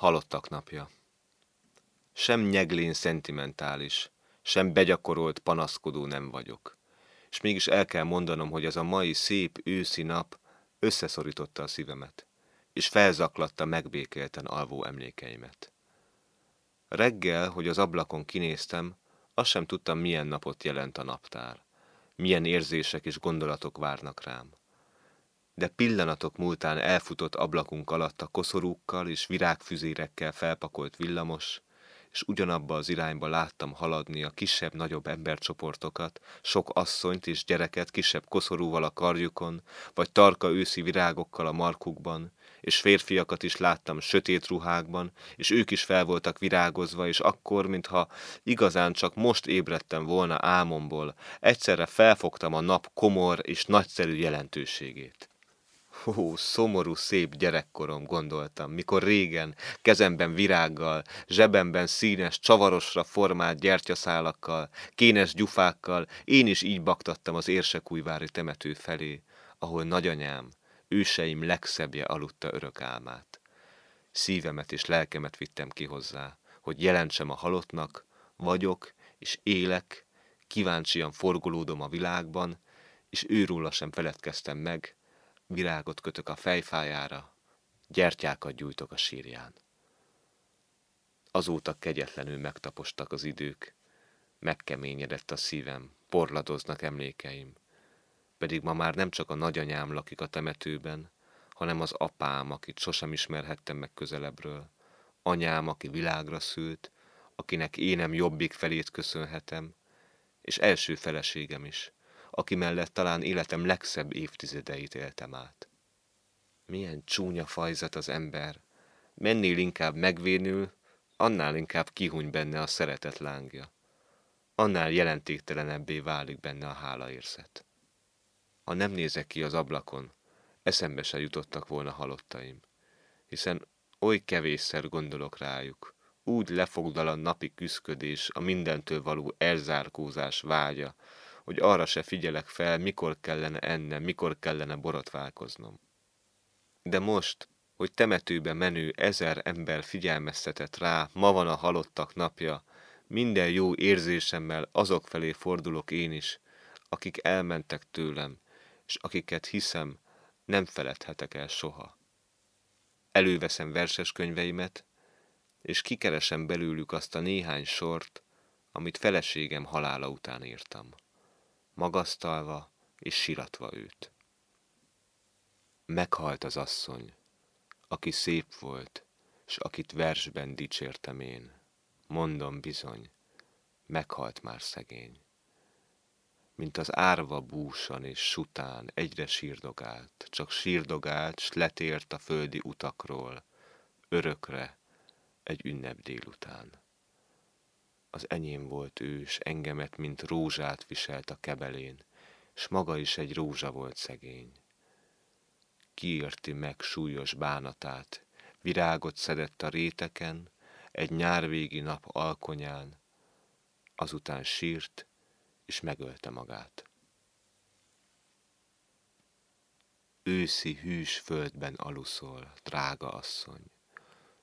Halottak napja. Sem nyeglén szentimentális, sem begyakorolt panaszkodó nem vagyok. És mégis el kell mondanom, hogy ez a mai szép őszi nap összeszorította a szívemet, és felzaklatta megbékélten alvó emlékeimet. Reggel, hogy az ablakon kinéztem, azt sem tudtam, milyen napot jelent a naptár, milyen érzések és gondolatok várnak rám de pillanatok múltán elfutott ablakunk alatt a koszorúkkal és virágfüzérekkel felpakolt villamos, és ugyanabba az irányba láttam haladni a kisebb-nagyobb embercsoportokat, sok asszonyt és gyereket kisebb koszorúval a karjukon, vagy tarka őszi virágokkal a markukban, és férfiakat is láttam sötét ruhákban, és ők is fel voltak virágozva, és akkor, mintha igazán csak most ébredtem volna álmomból, egyszerre felfogtam a nap komor és nagyszerű jelentőségét. Hú, szomorú, szép gyerekkorom, gondoltam, mikor régen, kezemben virággal, zsebemben színes, csavarosra formált gyertyaszálakkal, kénes gyufákkal, én is így baktattam az érsekújvári temető felé, ahol nagyanyám, őseim legszebbje aludta örök álmát. Szívemet és lelkemet vittem ki hozzá, hogy jelentsem a halottnak, vagyok és élek, kíváncsian forgolódom a világban, és őróla sem feledkeztem meg, virágot kötök a fejfájára, gyertyákat gyújtok a sírján. Azóta kegyetlenül megtapostak az idők, megkeményedett a szívem, porladoznak emlékeim, pedig ma már nem csak a nagyanyám lakik a temetőben, hanem az apám, akit sosem ismerhettem meg közelebbről, anyám, aki világra szült, akinek énem jobbik felét köszönhetem, és első feleségem is, aki mellett talán életem legszebb évtizedeit éltem át. Milyen csúnya fajzat az ember, mennél inkább megvénül, annál inkább kihuny benne a szeretet lángja. Annál jelentéktelenebbé válik benne a hálaérzet. Ha nem nézek ki az ablakon, eszembe se jutottak volna halottaim, hiszen oly kevésszer gondolok rájuk, úgy lefogdal a napi küszködés, a mindentől való elzárkózás vágya, hogy arra se figyelek fel, mikor kellene ennem, mikor kellene borotválkoznom. De most, hogy temetőbe menő ezer ember figyelmeztetett rá, ma van a halottak napja, minden jó érzésemmel azok felé fordulok én is, akik elmentek tőlem, és akiket hiszem, nem feledhetek el soha. Előveszem verses könyveimet, és kikeresem belőlük azt a néhány sort, amit feleségem halála után írtam magasztalva és siratva őt. Meghalt az asszony, aki szép volt, s akit versben dicsértem én. Mondom bizony, meghalt már szegény. Mint az árva búsan és sután egyre sírdogált, csak sírdogált, s letért a földi utakról, örökre egy ünnep délután. Az enyém volt ő, s engemet, mint rózsát viselt a kebelén, s maga is egy rózsa volt szegény. Kiérti meg súlyos bánatát, virágot szedett a réteken, egy nyárvégi nap alkonyán, azután sírt, és megölte magát. Őszi hűs földben aluszol, drága asszony,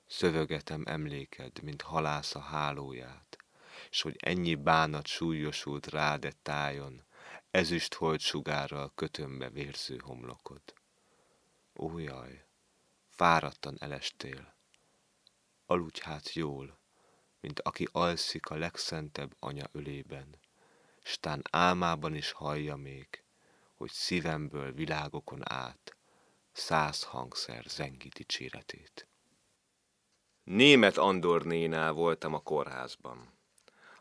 szövögetem emléked, mint halász a hálóját, s hogy ennyi bánat súlyosult rád e tájon, ezüst holt sugárral kötömbe vérző homlokod. Ó jaj, fáradtan elestél, aludj hát jól, mint aki alszik a legszentebb anya ölében, stán álmában is hallja még, hogy szívemből világokon át száz hangszer zengi dicséretét. Német Andor nénál voltam a kórházban.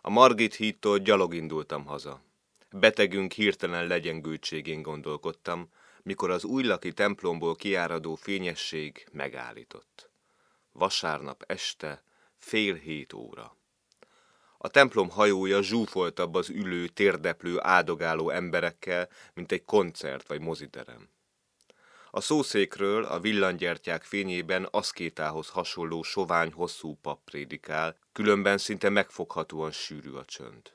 A Margit hídtól gyalog indultam haza. Betegünk hirtelen legyengültségén gondolkodtam, mikor az újlaki templomból kiáradó fényesség megállított. Vasárnap este, fél hét óra. A templom hajója zsúfoltabb az ülő, térdeplő, áldogáló emberekkel, mint egy koncert vagy moziterem. A szószékről a villangyertyák fényében aszkétához hasonló sovány hosszú pap prédikál, különben szinte megfoghatóan sűrű a csönd.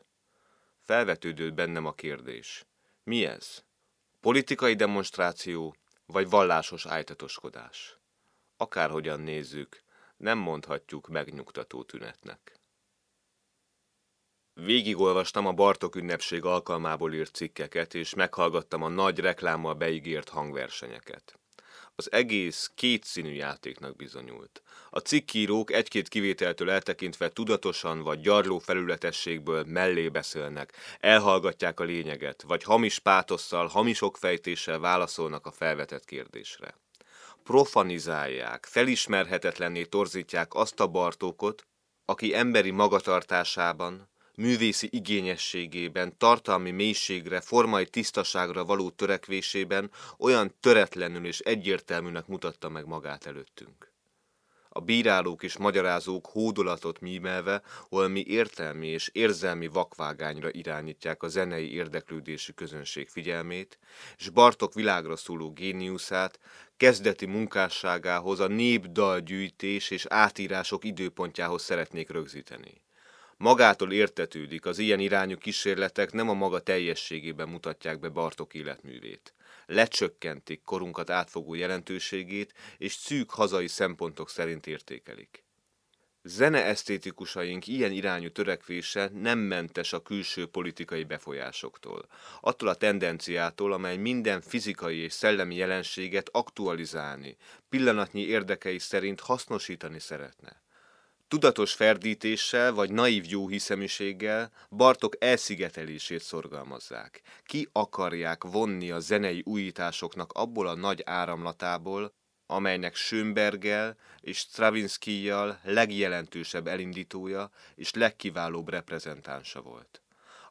Felvetődött bennem a kérdés. Mi ez? Politikai demonstráció, vagy vallásos ájtatoskodás? Akárhogyan nézzük, nem mondhatjuk megnyugtató tünetnek. Végigolvastam a Bartok ünnepség alkalmából írt cikkeket, és meghallgattam a nagy reklámmal beígért hangversenyeket. Az egész kétszínű játéknak bizonyult. A cikkírók egy-két kivételtől eltekintve tudatosan vagy gyarló felületességből mellé beszélnek, elhallgatják a lényeget, vagy hamis pátosszal, hamis okfejtéssel válaszolnak a felvetett kérdésre. Profanizálják, felismerhetetlenné torzítják azt a Bartókot, aki emberi magatartásában, művészi igényességében, tartalmi mélységre, formai tisztaságra való törekvésében olyan töretlenül és egyértelműnek mutatta meg magát előttünk. A bírálók és magyarázók hódolatot mímelve, holmi értelmi és érzelmi vakvágányra irányítják a zenei érdeklődésű közönség figyelmét, és Bartok világra szóló géniuszát kezdeti munkásságához, a népdalgyűjtés és átírások időpontjához szeretnék rögzíteni. Magától értetődik, az ilyen irányú kísérletek nem a maga teljességében mutatják be Bartok életművét. Lecsökkentik korunkat átfogó jelentőségét, és szűk hazai szempontok szerint értékelik. Zene esztétikusaink ilyen irányú törekvése nem mentes a külső politikai befolyásoktól, attól a tendenciától, amely minden fizikai és szellemi jelenséget aktualizálni, pillanatnyi érdekei szerint hasznosítani szeretne. Tudatos ferdítéssel vagy naív jóhiszeműséggel Bartok elszigetelését szorgalmazzák. Ki akarják vonni a zenei újításoknak abból a nagy áramlatából, amelynek Schönberggel és Stravinsky-jal legjelentősebb elindítója és legkiválóbb reprezentánsa volt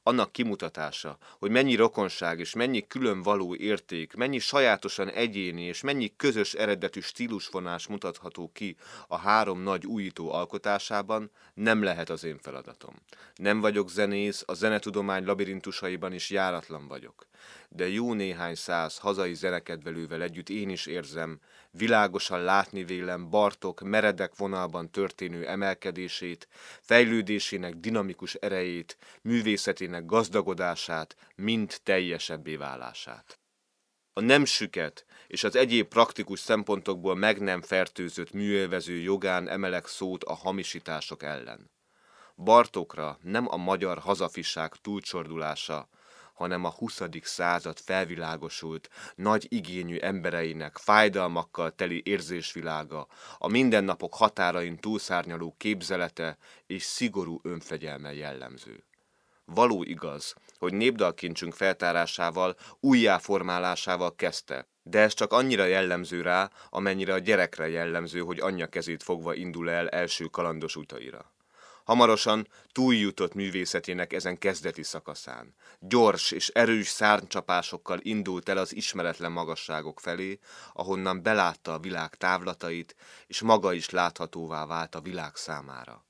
annak kimutatása, hogy mennyi rokonság és mennyi külön való érték, mennyi sajátosan egyéni és mennyi közös eredetű stílusvonás mutatható ki a három nagy újító alkotásában, nem lehet az én feladatom. Nem vagyok zenész, a zenetudomány labirintusaiban is járatlan vagyok de jó néhány száz hazai zenekedvelővel együtt én is érzem, világosan látni vélem Bartok meredek vonalban történő emelkedését, fejlődésének dinamikus erejét, művészetének gazdagodását, mind teljesebbé válását. A nem süket és az egyéb praktikus szempontokból meg nem fertőzött műélvező jogán emelek szót a hamisítások ellen. Bartokra nem a magyar hazafiság túlcsordulása, hanem a 20. század felvilágosult, nagy igényű embereinek fájdalmakkal teli érzésvilága, a mindennapok határain túlszárnyaló képzelete és szigorú önfegyelme jellemző. Való igaz, hogy népdalkincsünk feltárásával, újjáformálásával kezdte, de ez csak annyira jellemző rá, amennyire a gyerekre jellemző, hogy anyja kezét fogva indul el első kalandos utaira. Hamarosan túljutott művészetének ezen kezdeti szakaszán. Gyors és erős szárnycsapásokkal indult el az ismeretlen magasságok felé, ahonnan belátta a világ távlatait, és maga is láthatóvá vált a világ számára.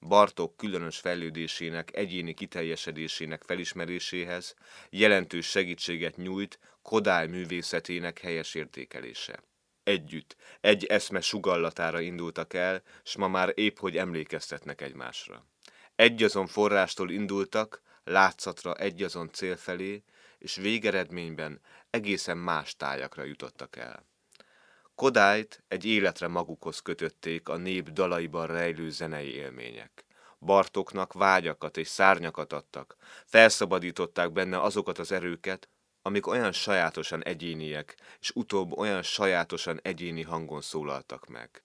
Bartok különös fejlődésének, egyéni kiteljesedésének felismeréséhez jelentős segítséget nyújt Kodály művészetének helyes értékelése együtt, egy eszme sugallatára indultak el, s ma már épp hogy emlékeztetnek egymásra. Egyazon forrástól indultak, látszatra egyazon cél felé, és végeredményben egészen más tájakra jutottak el. Kodályt egy életre magukhoz kötötték a nép dalaiban rejlő zenei élmények. Bartoknak vágyakat és szárnyakat adtak, felszabadították benne azokat az erőket, amik olyan sajátosan egyéniek, és utóbb olyan sajátosan egyéni hangon szólaltak meg.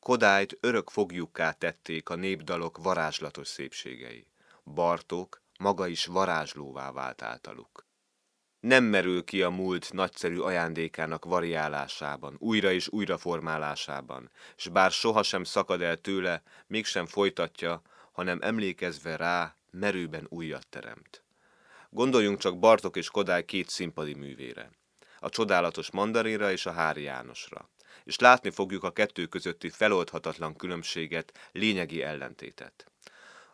Kodályt örök fogjukká tették a népdalok varázslatos szépségei. Bartók maga is varázslóvá vált általuk. Nem merül ki a múlt nagyszerű ajándékának variálásában, újra és újra formálásában, s bár sohasem szakad el tőle, mégsem folytatja, hanem emlékezve rá, merőben újat teremt. Gondoljunk csak Bartok és Kodály két színpadi művére. A csodálatos mandarinra és a Hári Jánosra. És látni fogjuk a kettő közötti feloldhatatlan különbséget, lényegi ellentétet.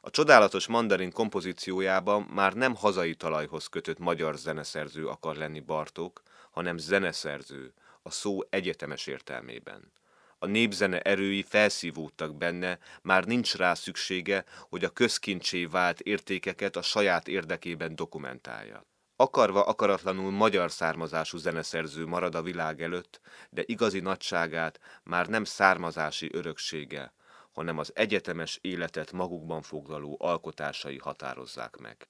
A csodálatos mandarin kompozíciójában már nem hazai talajhoz kötött magyar zeneszerző akar lenni Bartók, hanem zeneszerző, a szó egyetemes értelmében a népzene erői felszívódtak benne, már nincs rá szüksége, hogy a közkincsé vált értékeket a saját érdekében dokumentálja. Akarva akaratlanul magyar származású zeneszerző marad a világ előtt, de igazi nagyságát már nem származási öröksége, hanem az egyetemes életet magukban foglaló alkotásai határozzák meg.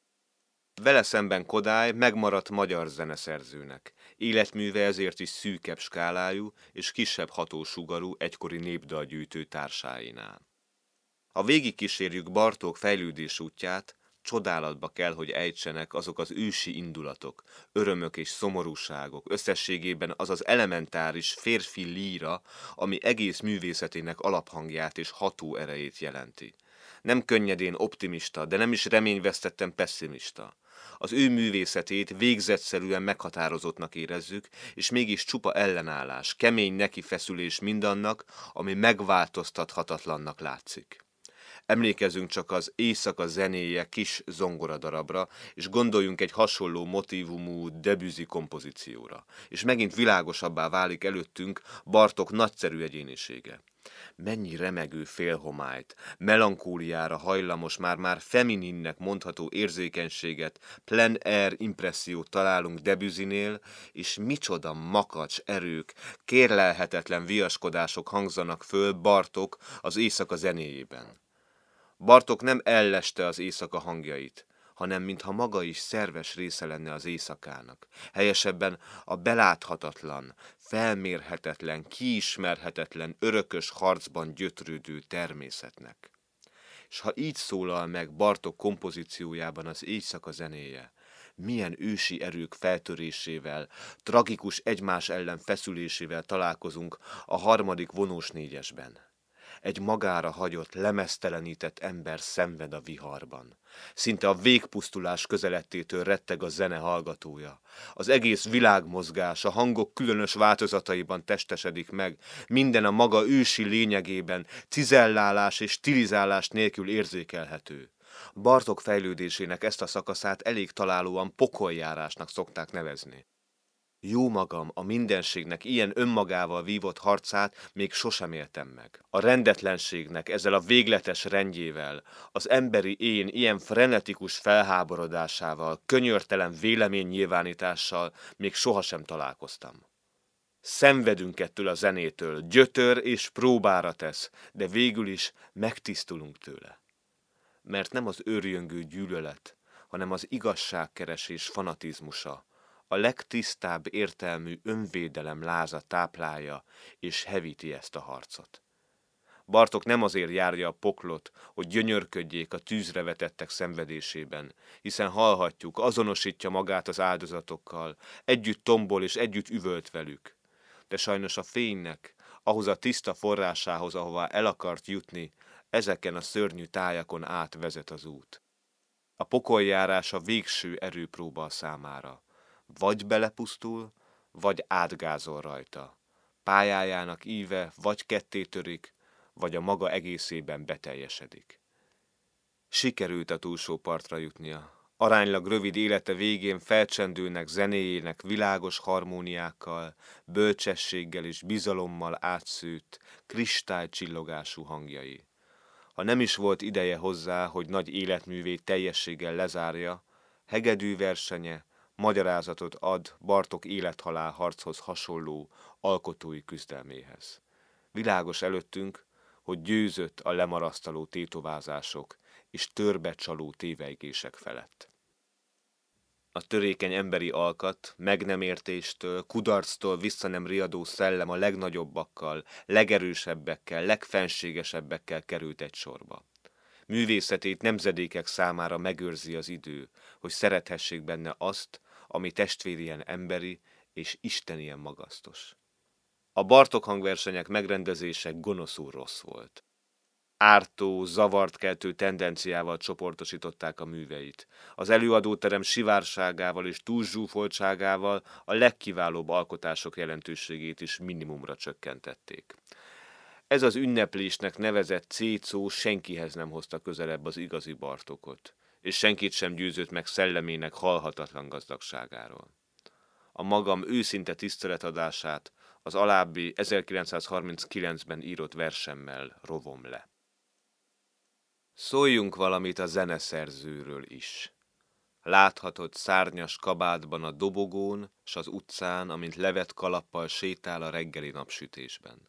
Vele szemben Kodály megmaradt magyar zeneszerzőnek. Életműve ezért is szűkebb skálájú és kisebb hatósugarú egykori népdalgyűjtő társáinál. Ha végigkísérjük Bartók fejlődés útját, csodálatba kell, hogy ejtsenek azok az ősi indulatok, örömök és szomorúságok, összességében az az elementáris férfi líra, ami egész művészetének alaphangját és ható erejét jelenti. Nem könnyedén optimista, de nem is reményvesztettem pessimista. Az ő művészetét végzetszerűen meghatározottnak érezzük, és mégis csupa ellenállás, kemény nekifeszülés mindannak, ami megváltoztathatatlannak látszik. Emlékezünk csak az éjszaka zenéje kis zongoradarabra, és gondoljunk egy hasonló motivumú debüzi kompozícióra. És megint világosabbá válik előttünk Bartok nagyszerű egyénisége. Mennyi remegő félhomályt, melankóliára hajlamos, már-már femininnek mondható érzékenységet, plen air impressziót találunk Debüzinél, és micsoda makacs erők, kérlelhetetlen viaskodások hangzanak föl Bartok az éjszaka zenéjében. Bartok nem elleste az éjszaka hangjait, hanem mintha maga is szerves része lenne az éjszakának. Helyesebben a beláthatatlan, felmérhetetlen, kiismerhetetlen, örökös harcban gyötrődő természetnek. És ha így szólal meg Bartok kompozíciójában az éjszaka zenéje, milyen ősi erők feltörésével, tragikus egymás ellen feszülésével találkozunk a harmadik vonós négyesben. Egy magára hagyott, lemesztelenített ember szenved a viharban. Szinte a végpusztulás közelettétől retteg a zene hallgatója. Az egész világmozgás a hangok különös változataiban testesedik meg, minden a maga ősi lényegében, cizellálás és stilizálás nélkül érzékelhető. Bartok fejlődésének ezt a szakaszát elég találóan pokoljárásnak szokták nevezni. Jó magam, a mindenségnek ilyen önmagával vívott harcát még sosem éltem meg. A rendetlenségnek ezzel a végletes rendjével, az emberi én ilyen frenetikus felháborodásával, könyörtelen véleménynyilvánítással még sohasem találkoztam. Szenvedünk ettől a zenétől, gyötör és próbára tesz, de végül is megtisztulunk tőle. Mert nem az őrjöngő gyűlölet, hanem az igazságkeresés fanatizmusa, a legtisztább értelmű önvédelem láza táplálja és hevíti ezt a harcot. Bartok nem azért járja a poklot, hogy gyönyörködjék a tűzre vetettek szenvedésében, hiszen hallhatjuk, azonosítja magát az áldozatokkal, együtt tombol és együtt üvölt velük. De sajnos a fénynek, ahhoz a tiszta forrásához, ahová el akart jutni, ezeken a szörnyű tájakon át vezet az út. A pokoljárás a végső erőpróba a számára vagy belepusztul, vagy átgázol rajta. Pályájának íve vagy ketté törik, vagy a maga egészében beteljesedik. Sikerült a túlsó partra jutnia. Aránylag rövid élete végén felcsendülnek zenéjének világos harmóniákkal, bölcsességgel és bizalommal átszűtt, kristálycsillogású hangjai. Ha nem is volt ideje hozzá, hogy nagy életművét teljességgel lezárja, hegedű versenye, magyarázatot ad Bartok élethalál harchoz hasonló alkotói küzdelméhez. Világos előttünk, hogy győzött a lemarasztaló tétovázások és csaló tévejgések felett. A törékeny emberi alkat, meg nem értéstől, kudarctól vissza nem riadó szellem a legnagyobbakkal, legerősebbekkel, legfenségesebbekkel került egy sorba. Művészetét nemzedékek számára megőrzi az idő, hogy szerethessék benne azt, ami testvérien emberi és istenien magasztos. A Bartok hangversenyek megrendezése gonoszul rossz volt. Ártó, zavart keltő tendenciával csoportosították a műveit. Az előadóterem sivárságával és túlzsúfoltságával a legkiválóbb alkotások jelentőségét is minimumra csökkentették. Ez az ünneplésnek nevezett cécó senkihez nem hozta közelebb az igazi Bartokot és senkit sem győzött meg szellemének halhatatlan gazdagságáról. A magam őszinte tiszteletadását az alábbi 1939-ben írott versemmel rovom le. Szóljunk valamit a zeneszerzőről is. Láthatod szárnyas kabátban a dobogón, s az utcán, amint levet kalappal sétál a reggeli napsütésben.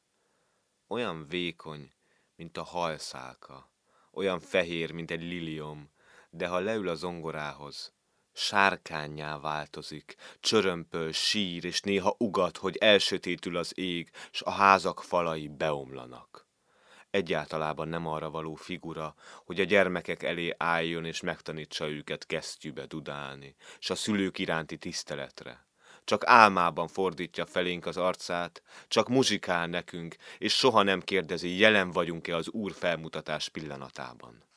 Olyan vékony, mint a halszálka, olyan fehér, mint egy lilium, de ha leül a zongorához, sárkányá változik, csörömpöl, sír, és néha ugat, hogy elsötétül az ég, s a házak falai beomlanak. Egyáltalában nem arra való figura, hogy a gyermekek elé álljon és megtanítsa őket kesztyűbe dudálni, s a szülők iránti tiszteletre. Csak álmában fordítja felénk az arcát, csak muzsikál nekünk, és soha nem kérdezi, jelen vagyunk-e az Úr felmutatás pillanatában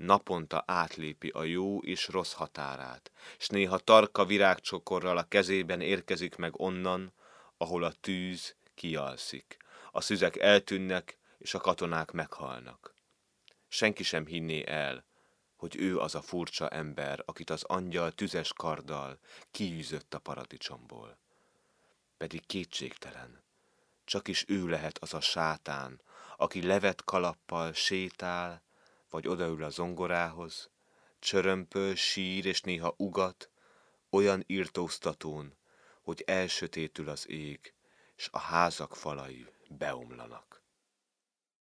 naponta átlépi a jó és rossz határát, s néha tarka virágcsokorral a kezében érkezik meg onnan, ahol a tűz kialszik, a szüzek eltűnnek, és a katonák meghalnak. Senki sem hinné el, hogy ő az a furcsa ember, akit az angyal tüzes karddal kiűzött a paradicsomból. Pedig kétségtelen, csak is ő lehet az a sátán, aki levet kalappal sétál, vagy odaül a zongorához, csörömpöl, sír és néha ugat, olyan írtóztatón, hogy elsötétül az ég, s a házak falai beomlanak.